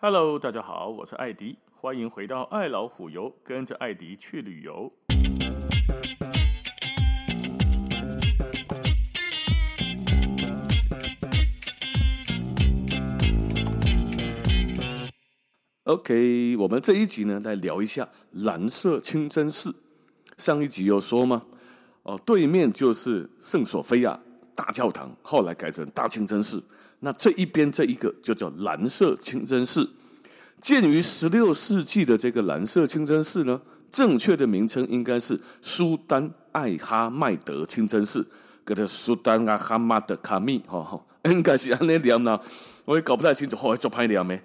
Hello，大家好，我是艾迪，欢迎回到爱老虎游，跟着艾迪去旅游。OK，我们这一集呢，来聊一下蓝色清真寺。上一集有说吗？哦，对面就是圣索菲亚大教堂，后来改成大清真寺。那这一边这一个就叫蓝色清真寺，建于十六世纪的这个蓝色清真寺呢，正确的名称应该是苏丹艾哈迈德清真寺，跟着苏丹艾哈马德卡密，哈哈，应该是安那念呢，我也搞不太清楚，后来做拍念没？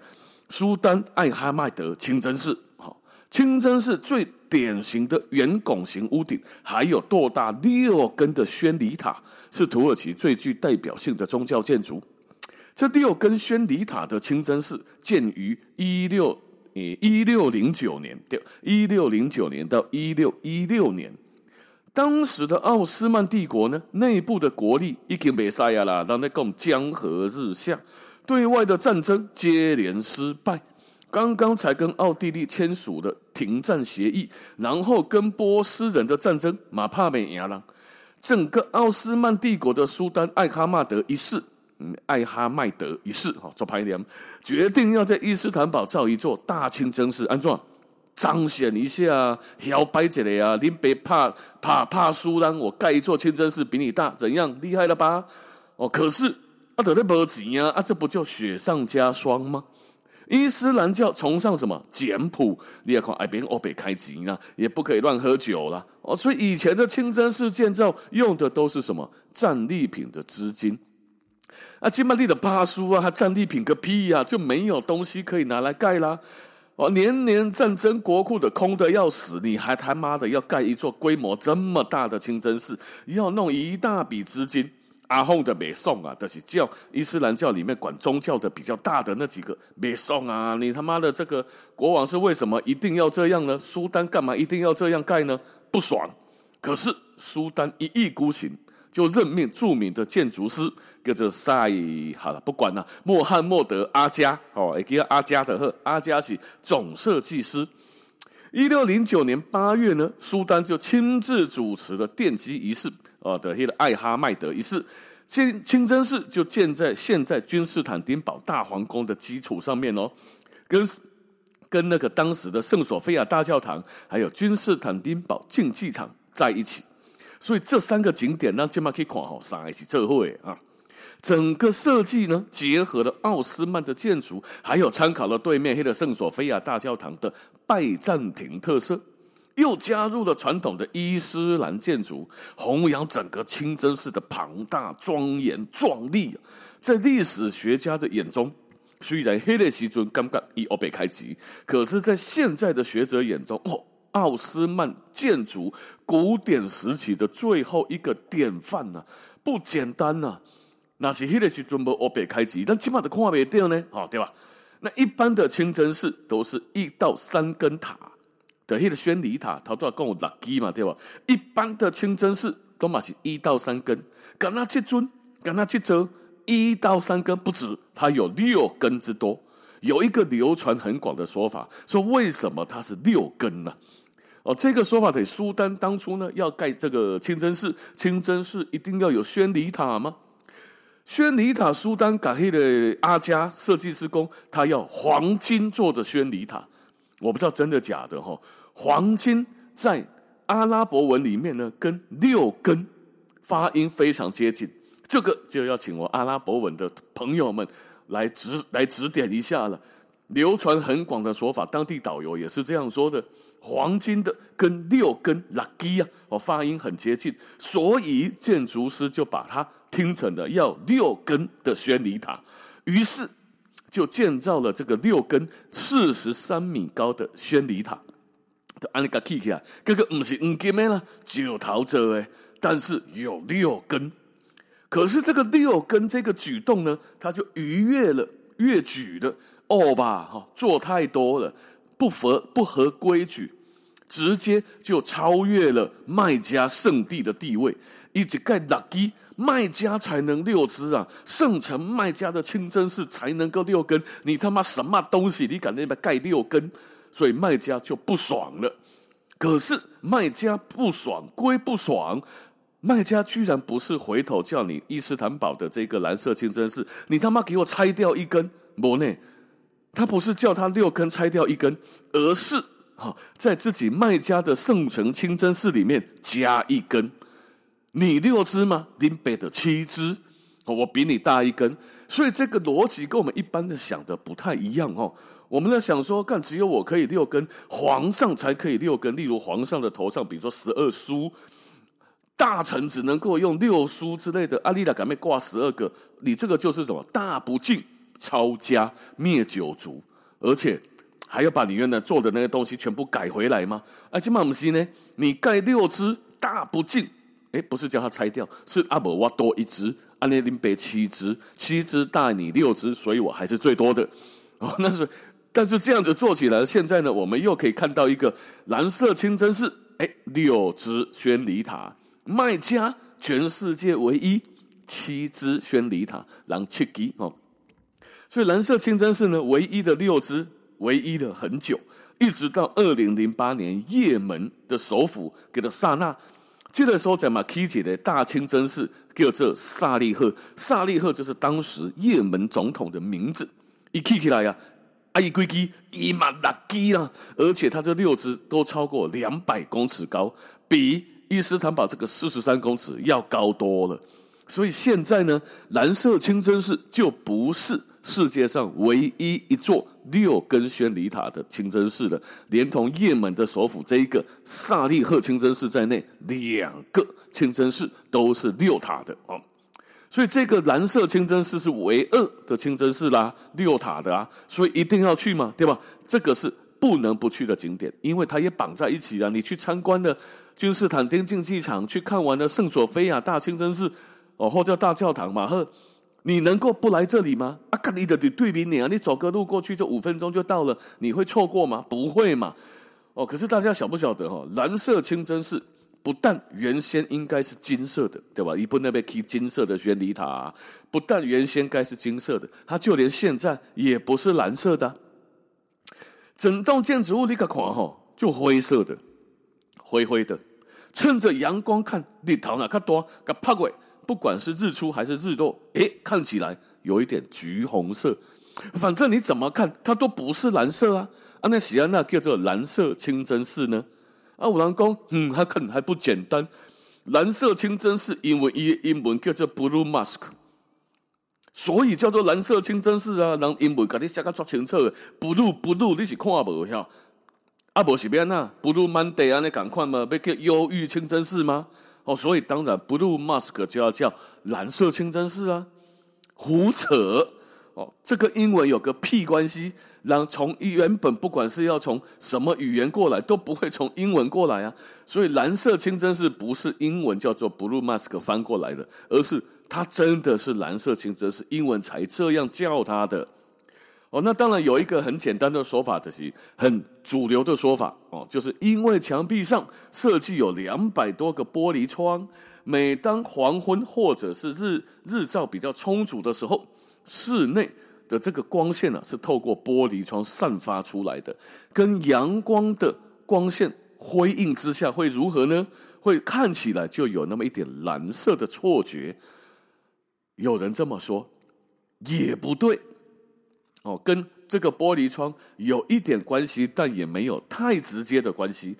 苏丹艾哈迈德清真寺，好，清真寺最典型的圆拱形屋顶，还有多大六根的宣礼塔，是土耳其最具代表性的宗教建筑。这六根宣礼塔的清真寺建于一六一六零九年，对，一六零九年到一六一六年。当时的奥斯曼帝国呢，内部的国力已经没啥呀啦，让那共江河日下，对外的战争接连失败。刚刚才跟奥地利签署的停战协议，然后跟波斯人的战争马帕美亚了。整个奥斯曼帝国的苏丹艾哈迈德一世。艾哈迈德一世哈做排联，决定要在伊斯坦堡造一座大清真寺，安装彰显一下，摇摆起来啊！你别怕怕怕输啦，我盖一座清真寺比你大，怎样厉害了吧？哦，可是啊，得那没钱啊，啊，这不叫雪上加霜吗？伊斯兰教崇尚什么简朴，你也看哎别人欧北开钱啊，也不可以乱喝酒啦。哦，所以以前的清真寺建造用的都是什么战利品的资金。啊，金曼利的巴苏啊，战利品个屁呀，啊，就没有东西可以拿来盖啦。哦，年年战争国库的空的要死，你还他妈的要盖一座规模这么大的清真寺，要弄一大笔资金。阿訇的没送啊，就是叫伊斯兰教里面管宗教的比较大的那几个没送啊。你他妈的这个国王是为什么一定要这样呢？苏丹干嘛一定要这样盖呢？不爽。可是苏丹一意孤行。就任命著名的建筑师，叫做赛，好了，不管了，穆罕默德阿加，哦，也叫阿加的赫，阿加是总设计师。一六零九年八月呢，苏丹就亲自主持了奠基仪式，哦的那个艾哈迈德仪式，清清真寺就建在现在君士坦丁堡大皇宫的基础上面哦，跟跟那个当时的圣索菲亚大教堂，还有君士坦丁堡竞技场在一起。所以这三个景点让今麦可以看好上一起这会啊，整个设计呢，结合了奥斯曼的建筑，还有参考了对面黑的圣索菲亚大教堂的拜占庭特色，又加入了传统的伊斯兰建筑，弘扬整个清真寺的庞大、庄严、壮丽。在历史学家的眼中，虽然黑的西尊刚刚已欧北开机，可是，在现在的学者眼中，哦。奥斯曼建筑古典时期的最后一个典范呢、啊，不简单呐、啊。那是迄个时阵无欧北开机，但起码都看不到呢，哦，对吧？那一般的清真寺都是一到三根塔的，迄个宣礼塔，头拄讲有六基嘛，对吧？一般的清真寺都嘛是一到三根，敢那七尊，敢那七座，一到三根不止，它有六根之多。有一个流传很广的说法，说为什么它是六根呢？哦，这个说法得苏丹当初呢要盖这个清真寺，清真寺一定要有宣礼塔吗？宣礼塔苏丹改黑的阿加设计师工，他要黄金做的宣礼塔，我不知道真的假的哈。黄金在阿拉伯文里面呢，跟六根发音非常接近，这个就要请我阿拉伯文的朋友们来指来指点一下了。流传很广的说法，当地导游也是这样说的。黄金的跟六根 lucky 啊，哦，发音很接近，所以建筑师就把它听成了要六根的宣礼塔，于是就建造了这个六根四十三米高的宣礼塔。的安利卡 K K 啊，这个不是五根的啦，九桃者哎，但是有六根。可是这个六根这个举动呢，他就逾越了越举的哦吧，哈，做太多了。不合不合规矩，直接就超越了卖家圣地的地位。一直盖六基卖家才能六支啊，圣城卖家的清真寺才能够六根，你他妈什么东西？你敢那边盖六根？所以卖家就不爽了。可是卖家不爽归不爽，卖家居然不是回头叫你伊斯坦堡的这个蓝色清真寺，你他妈给我拆掉一根，不呢？他不是叫他六根拆掉一根，而是哈在自己卖家的圣城清真寺里面加一根。你六支吗？林北的七支，我比你大一根，所以这个逻辑跟我们一般的想的不太一样哦。我们在想说，干只有我可以六根，皇上才可以六根。例如皇上的头上，比如说十二叔，大臣只能够用六书之类的。阿丽达敢没挂十二个？你这个就是什么？大不敬、抄家、灭九族，而且还要把你原来做的那些东西全部改回来吗？而且马姆西呢？你盖六支，大不敬。哎，不是叫他拆掉，是阿伯我多一只，阿内林北七只，七只大你六只，所以我还是最多的。哦，那是，但是这样子做起来，现在呢，我们又可以看到一个蓝色清真寺，哎，六只宣礼塔，卖家全世界唯一七只宣礼塔，让七吉哦。所以蓝色清真寺呢，唯一的六只，唯一的很久，一直到二零零八年，也门的首府给了萨那。这个时候，在马基姐的大清真寺叫做萨利赫，萨利赫就是当时也门总统的名字。一起起来呀，阿伊圭基伊玛拉基啊，而且它这六支都超过两百公尺高，比伊斯坦堡这个四十三公尺要高多了。所以现在呢，蓝色清真寺就不是。世界上唯一一座六根宣礼塔的清真寺了，连同也门的首府这一个萨利赫清真寺在内，两个清真寺都是六塔的哦。所以这个蓝色清真寺是唯二的清真寺啦，六塔的啊，所以一定要去嘛，对吧？这个是不能不去的景点，因为它也绑在一起啊。你去参观了君士坦丁竞技场，去看完了圣索菲亚大清真寺，哦，或叫大教堂嘛，呵。你能够不来这里吗？啊，看你的对比你啊，你走个路过去就五分钟就到了，你会错过吗？不会嘛。哦，可是大家晓不晓得哈？蓝色清真寺不但原先应该是金色的，对吧？一部那边提金色的宣礼塔，不但原先该是金色的，它就连现在也不是蓝色的。整栋建筑物你可看哈，就灰色的，灰灰的，趁着阳光看日头哪看多，给拍过。不管是日出还是日落，诶，看起来有一点橘红色。反正你怎么看，它都不是蓝色啊！啊，那喜安那叫做蓝色清真寺呢？啊，五郎公，嗯，它可能还不简单。蓝色清真寺因为英英文叫做 Blue mask，所以叫做蓝色清真寺啊。让英文给你写个足清楚，Blue Blue 你是看不晓？啊，不是变呐，Blue Monday 啊，你敢看吗？要叫忧郁清真寺吗？哦，所以当然，Blue Mosque 就要叫蓝色清真寺啊，胡扯！哦，这个英文有个屁关系，让从原本不管是要从什么语言过来，都不会从英文过来啊。所以蓝色清真寺不是英文叫做 Blue Mask 翻过来的，而是它真的是蓝色清真寺，英文才这样叫它的。哦，那当然有一个很简单的说法，这是很主流的说法哦，就是因为墙壁上设计有两百多个玻璃窗，每当黄昏或者是日日照比较充足的时候，室内的这个光线呢、啊、是透过玻璃窗散发出来的，跟阳光的光线辉映之下会如何呢？会看起来就有那么一点蓝色的错觉。有人这么说，也不对。哦，跟这个玻璃窗有一点关系，但也没有太直接的关系。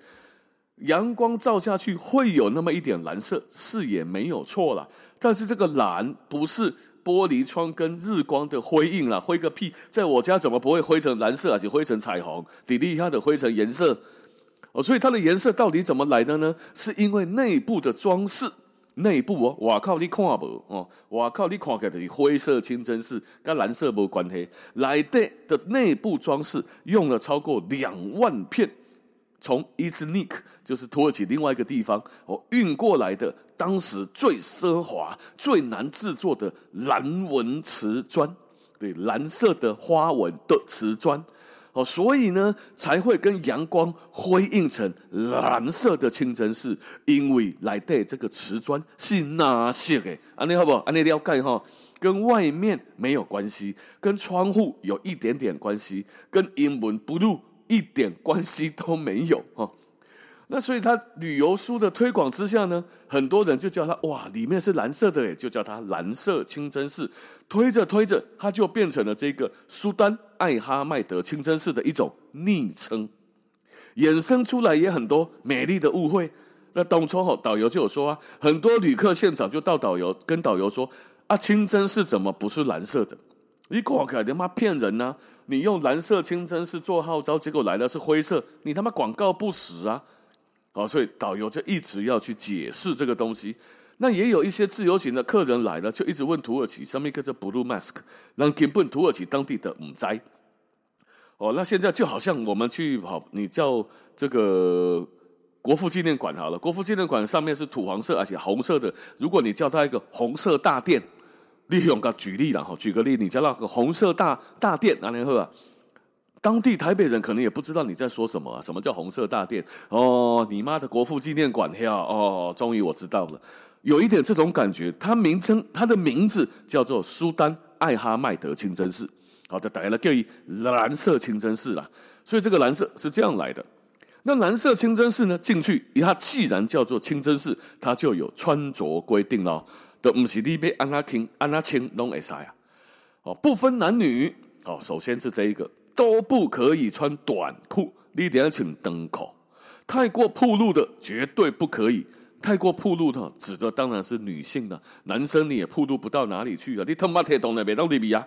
阳光照下去会有那么一点蓝色，是也没有错啦。但是这个蓝不是玻璃窗跟日光的辉映啦，辉个屁！在我家怎么不会辉成蓝色，而且辉成彩虹？底厉害的辉成颜色哦，所以它的颜色到底怎么来的呢？是因为内部的装饰。内部哦，哇靠，你看无哦，哇靠，你看起来就是灰色清真寺，跟蓝色无关系。来的的内部装饰用了超过两万片，从伊兹尼克就是土耳其另外一个地方哦运过来的，当时最奢华、最难制作的蓝纹瓷砖，对，蓝色的花纹的瓷砖哦，所以呢才会跟阳光辉映成蓝色的清真寺，因为来的这个瓷砖是哪些的？安尼好不好？安尼了解哈，跟外面没有关系，跟窗户有一点点关系，跟英文 blue 一点关系都没有哈。那所以他旅游书的推广之下呢，很多人就叫他哇，里面是蓝色的诶，就叫他蓝色清真寺。推着推着，他就变成了这个苏丹艾哈迈德清真寺的一种昵称，衍生出来也很多美丽的误会。那当初吼导游就有说啊，很多旅客现场就到导游跟导游说啊，清真寺怎么不是蓝色的？你广告他妈骗人呢、你用蓝色清真寺做号召，结果来的是灰色，你他妈广告不实啊！好，所以导游就一直要去解释这个东西。那也有一些自由行的客人来了，就一直问土耳其上面一个叫 Blue Mask，让根本土耳其当地的唔知。哦，那现在就好像我们去好，你叫这个国父纪念馆好了，国父纪念馆上面是土黄色而且红色的，如果你叫它一个红色大殿，利用个举例了哈，举个例，你叫那个红色大大殿，哪年贺啊？当地台北人可能也不知道你在说什么啊？什么叫红色大殿？哦，你妈的国父纪念馆呀！哦，终于我知道了，有一点这种感觉。它名称，它的名字叫做苏丹艾哈迈德清真寺。好的，大家叫以蓝色清真寺啦。所以这个蓝色是这样来的。那蓝色清真寺呢？进去，它既然叫做清真寺，它就有穿着规定了。的不是你被安拉清安拉清弄会啥呀？哦，不分男女。哦，首先是这一个。都不可以穿短裤，你得要请长裤。太过暴露的绝对不可以。太过暴露的指的当然是女性的，男生你也暴露不到哪里去了。你他妈铁懂的别当利比亚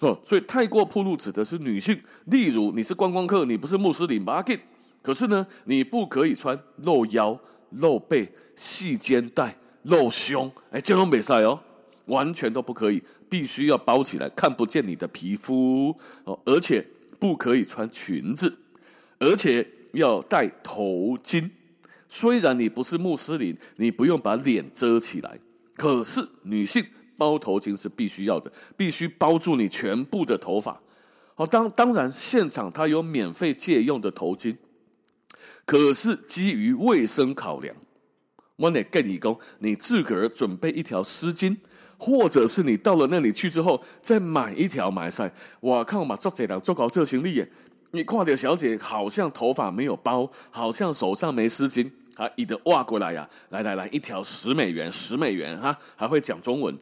哦，所以太过暴露指的是女性。例如你是观光客，你不是穆斯林，马吉。可是呢，你不可以穿露腰、露背、细肩带、露胸，哎，这种比赛哦。完全都不可以，必须要包起来，看不见你的皮肤哦，而且不可以穿裙子，而且要戴头巾。虽然你不是穆斯林，你不用把脸遮起来，可是女性包头巾是必须要的，必须包住你全部的头发。好，当当然现场它有免费借用的头巾，可是基于卫生考量，我得跟你讲，你自个儿准备一条丝巾。或者是你到了那里去之后，再买一条买菜。我看我嘛做这档做搞这行李耶。你看到小姐好像头发没有包，好像手上没丝巾啊，一的挖过来呀、啊，来来来，一条十美元，十美元哈，还会讲中文，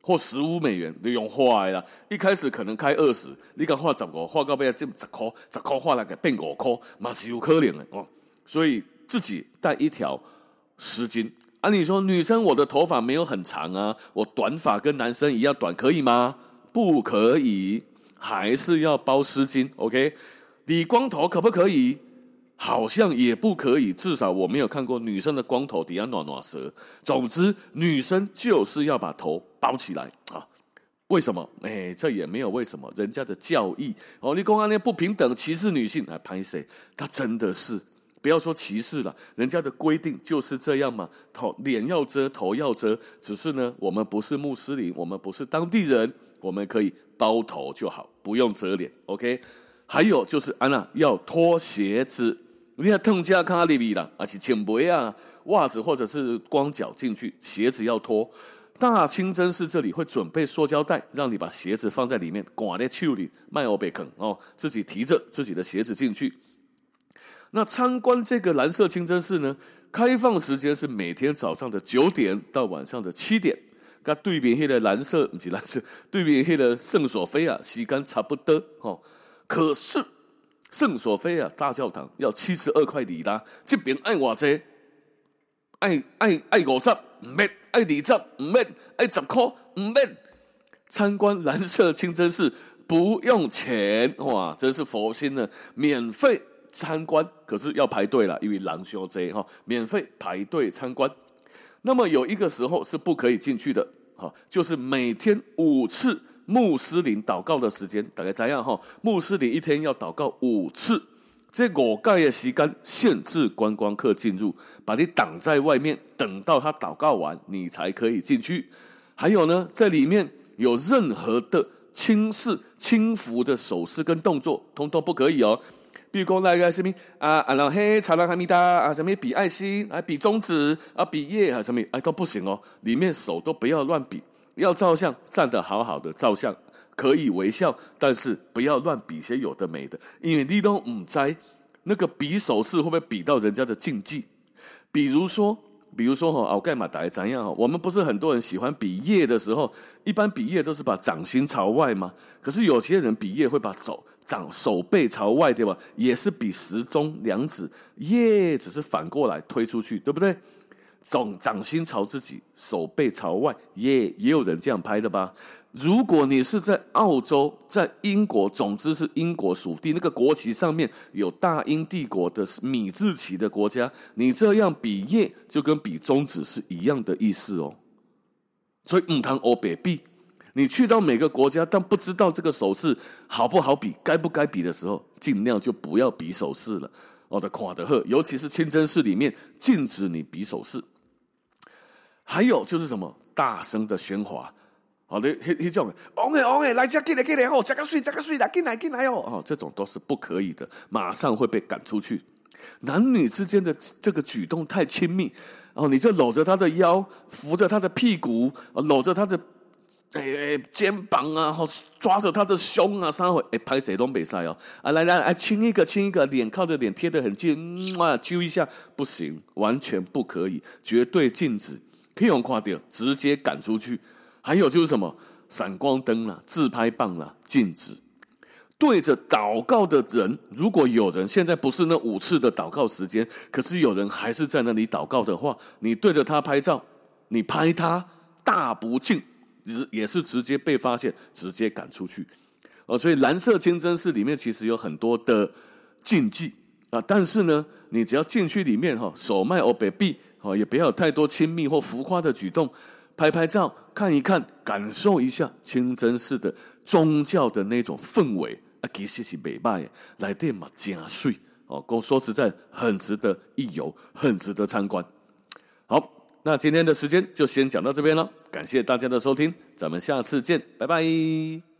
或十五美元，你用坏了。一开始可能开二十，你敢花十个，花到尾要这么十块，十块花那个变五块，嘛是有可能的哦。所以自己带一条湿巾。啊，你说女生，我的头发没有很长啊，我短发跟男生一样短，可以吗？不可以，还是要包湿巾。OK，理光头可不可以？好像也不可以，至少我没有看过女生的光头底下暖暖舌。总之，女生就是要把头包起来啊。为什么？哎，这也没有为什么，人家的教义哦，你公安那不平等，歧视女性，来拍谁？他真的是。不要说歧视了，人家的规定就是这样嘛。头脸要遮，头要遮，只是呢，我们不是穆斯林，我们不是当地人，我们可以包头就好，不用遮脸。OK。还有就是安娜要脱鞋子，你看邓家卡里比啦，而且请不要，袜子或者是光脚进去，鞋子要脱。大清真寺这里会准备塑胶袋，让你把鞋子放在里面，挂在袖里，卖欧贝肯哦，自己提着自己的鞋子进去。那参观这个蓝色清真寺呢？开放时间是每天早上的九点到晚上的七点。跟对面黑的蓝色不是蓝色，对面黑的圣索菲亚时间差不多哦。可是圣索菲亚大教堂要七十二块里拉，这边爱我这，爱爱爱五十唔免，爱二十唔免，爱十块唔免。参观蓝色清真寺不用钱哇，真是佛心呢，免费。参观可是要排队了，因为狼修贼哈，免费排队参观。那么有一个时候是不可以进去的，哈，就是每天五次穆斯林祷告的时间，大概怎样哈？穆斯林一天要祷告五次，这五盖的时间限制观光客进入，把你挡在外面，等到他祷告完，你才可以进去。还有呢，在里面有任何的轻视、轻浮的手势跟动作，通通不可以哦。比如说那个什么啊啊，然后嘿，查拉哈密达啊，什么比爱心啊，比中指啊，比耶啊，什么哎都不行哦。里面手都不要乱比，要照相站得好好的照相，可以微笑，但是不要乱比些有的没的，因为你都唔知那个比手势会不会比到人家的禁忌。比如说，比如说哈，奥盖马达怎样？我们不是很多人喜欢比耶的时候，一般比耶都是把掌心朝外吗？可是有些人比耶会把手。掌手背朝外，对吧？也是比时钟两指，耶，只是反过来推出去，对不对？掌掌心朝自己，手背朝外，耶，也有人这样拍的吧？如果你是在澳洲，在英国，总之是英国属地，那个国旗上面有大英帝国的米字旗的国家，你这样比耶，就跟比中指是一样的意思哦。所以唔通欧北比。你去到每个国家，但不知道这个手势好不好比，该不该比的时候，尽量就不要比手势了。我的夸德赫，尤其是清真寺里面禁止你比手势。还有就是什么大声的喧哗，好的，这种，OK OK，来，进来进来哦，加个水，加个水的，进来进来哦，哦，这种都是不可以的，马上会被赶出去。男女之间的这个举动太亲密，哦，你就搂着他的腰，扶着他的屁股，搂着他的。哎哎，肩膀啊，好抓着他的胸啊，三回哎，拍谁都没赛哦。啊，来来，来亲一个，亲一个，脸靠着脸贴得很近，哇，揪一下不行，完全不可以，绝对禁止，可以用夸掉，直接赶出去。还有就是什么，闪光灯啦、自拍棒啦，禁止。对着祷告的人，如果有人现在不是那五次的祷告时间，可是有人还是在那里祷告的话，你对着他拍照，你拍他大不敬。也是直接被发现，直接赶出去，哦，所以蓝色清真寺里面其实有很多的禁忌啊，但是呢，你只要进去里面哈，手迈欧北壁，哦，也不要有太多亲密或浮夸的举动，拍拍照，看一看，感受一下清真寺的宗教的那种氛围啊，其实是美败来电嘛加税哦，说实在很值得一游，很值得参观，好。那今天的时间就先讲到这边了，感谢大家的收听，咱们下次见，拜拜。